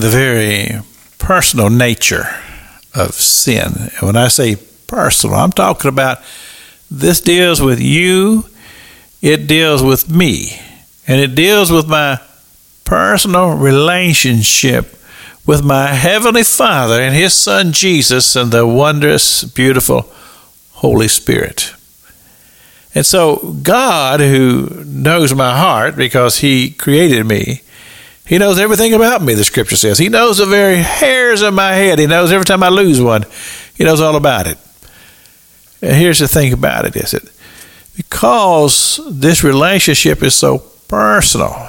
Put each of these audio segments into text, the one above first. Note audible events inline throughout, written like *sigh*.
the very personal nature of sin. And when I say personal, I'm talking about this deals with you, it deals with me, and it deals with my personal relationship with my Heavenly Father and His Son Jesus and the wondrous, beautiful Holy Spirit. And so, God, who knows my heart because He created me, He knows everything about me, the scripture says. He knows the very hairs of my head. He knows every time I lose one, He knows all about it. And here's the thing about it is it because this relationship is so personal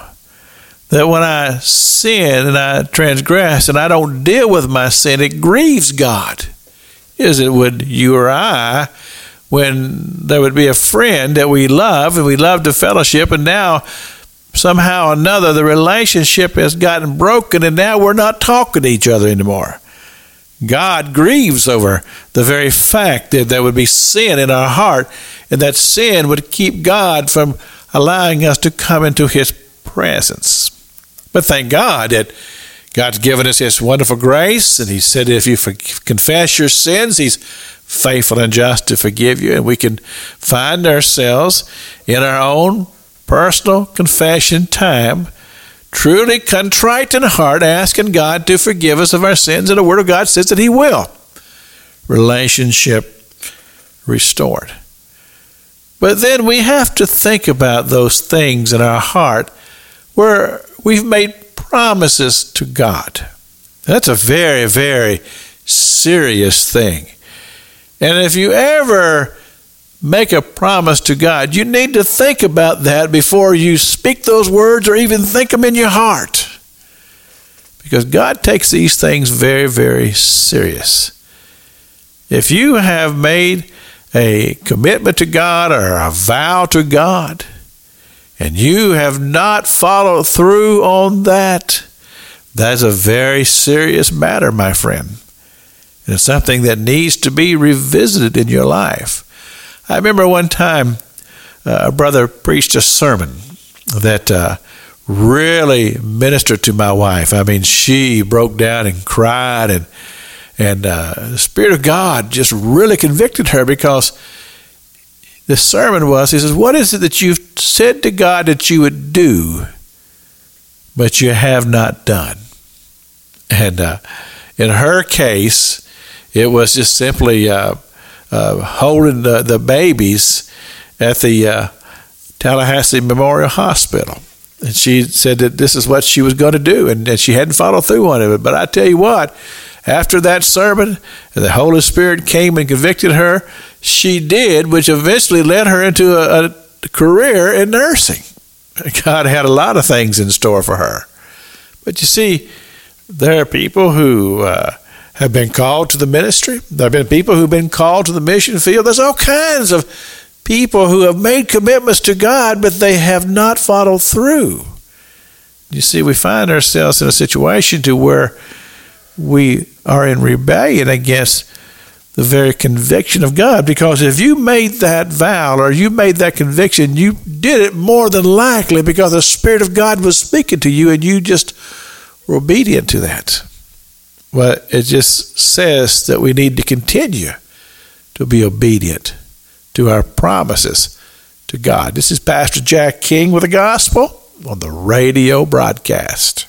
that when I sin and I transgress and I don't deal with my sin, it grieves God. Is it would you or I when there would be a friend that we love and we love to fellowship, and now somehow or another the relationship has gotten broken and now we're not talking to each other anymore. God grieves over the very fact that there would be sin in our heart, and that sin would keep God from allowing us to come into His presence. But thank God that God's given us His wonderful grace, and He said if you confess your sins, He's faithful and just to forgive you, and we can find ourselves in our own personal confession time, truly contrite in heart, asking God to forgive us of our sins, and the Word of God says that He will. Relationship restored. But then we have to think about those things in our heart where we've made promises to God. That's a very, very serious thing. And if you ever make a promise to God, you need to think about that before you speak those words or even think them in your heart. Because God takes these things very, very serious. If you have made a commitment to God or a vow to God, and you have not followed through on that, that's a very serious matter, my friend. And it's something that needs to be revisited in your life. I remember one time uh, a brother preached a sermon that uh, really ministered to my wife. I mean, she broke down and cried, and and uh, the Spirit of God just really convicted her because the sermon was he says, What is it that you've said to God that you would do, but you have not done? And uh, in her case, it was just simply uh, holding the, the babies at the uh, Tallahassee Memorial Hospital. And she said that this is what she was going to do, and, and she hadn't followed through on it. But I tell you what, after that sermon, the Holy Spirit came and convicted her. She did, which eventually led her into a, a career in nursing. *laughs* God had a lot of things in store for her. But you see, there are people who uh, have been called to the ministry. There have been people who've been called to the mission field. There's all kinds of people who have made commitments to God, but they have not followed through. You see, we find ourselves in a situation to where we are in rebellion against the very conviction of God. Because if you made that vow or you made that conviction, you did it more than likely because the Spirit of God was speaking to you and you just were obedient to that. Well, it just says that we need to continue to be obedient to our promises to God. This is Pastor Jack King with the gospel on the radio broadcast.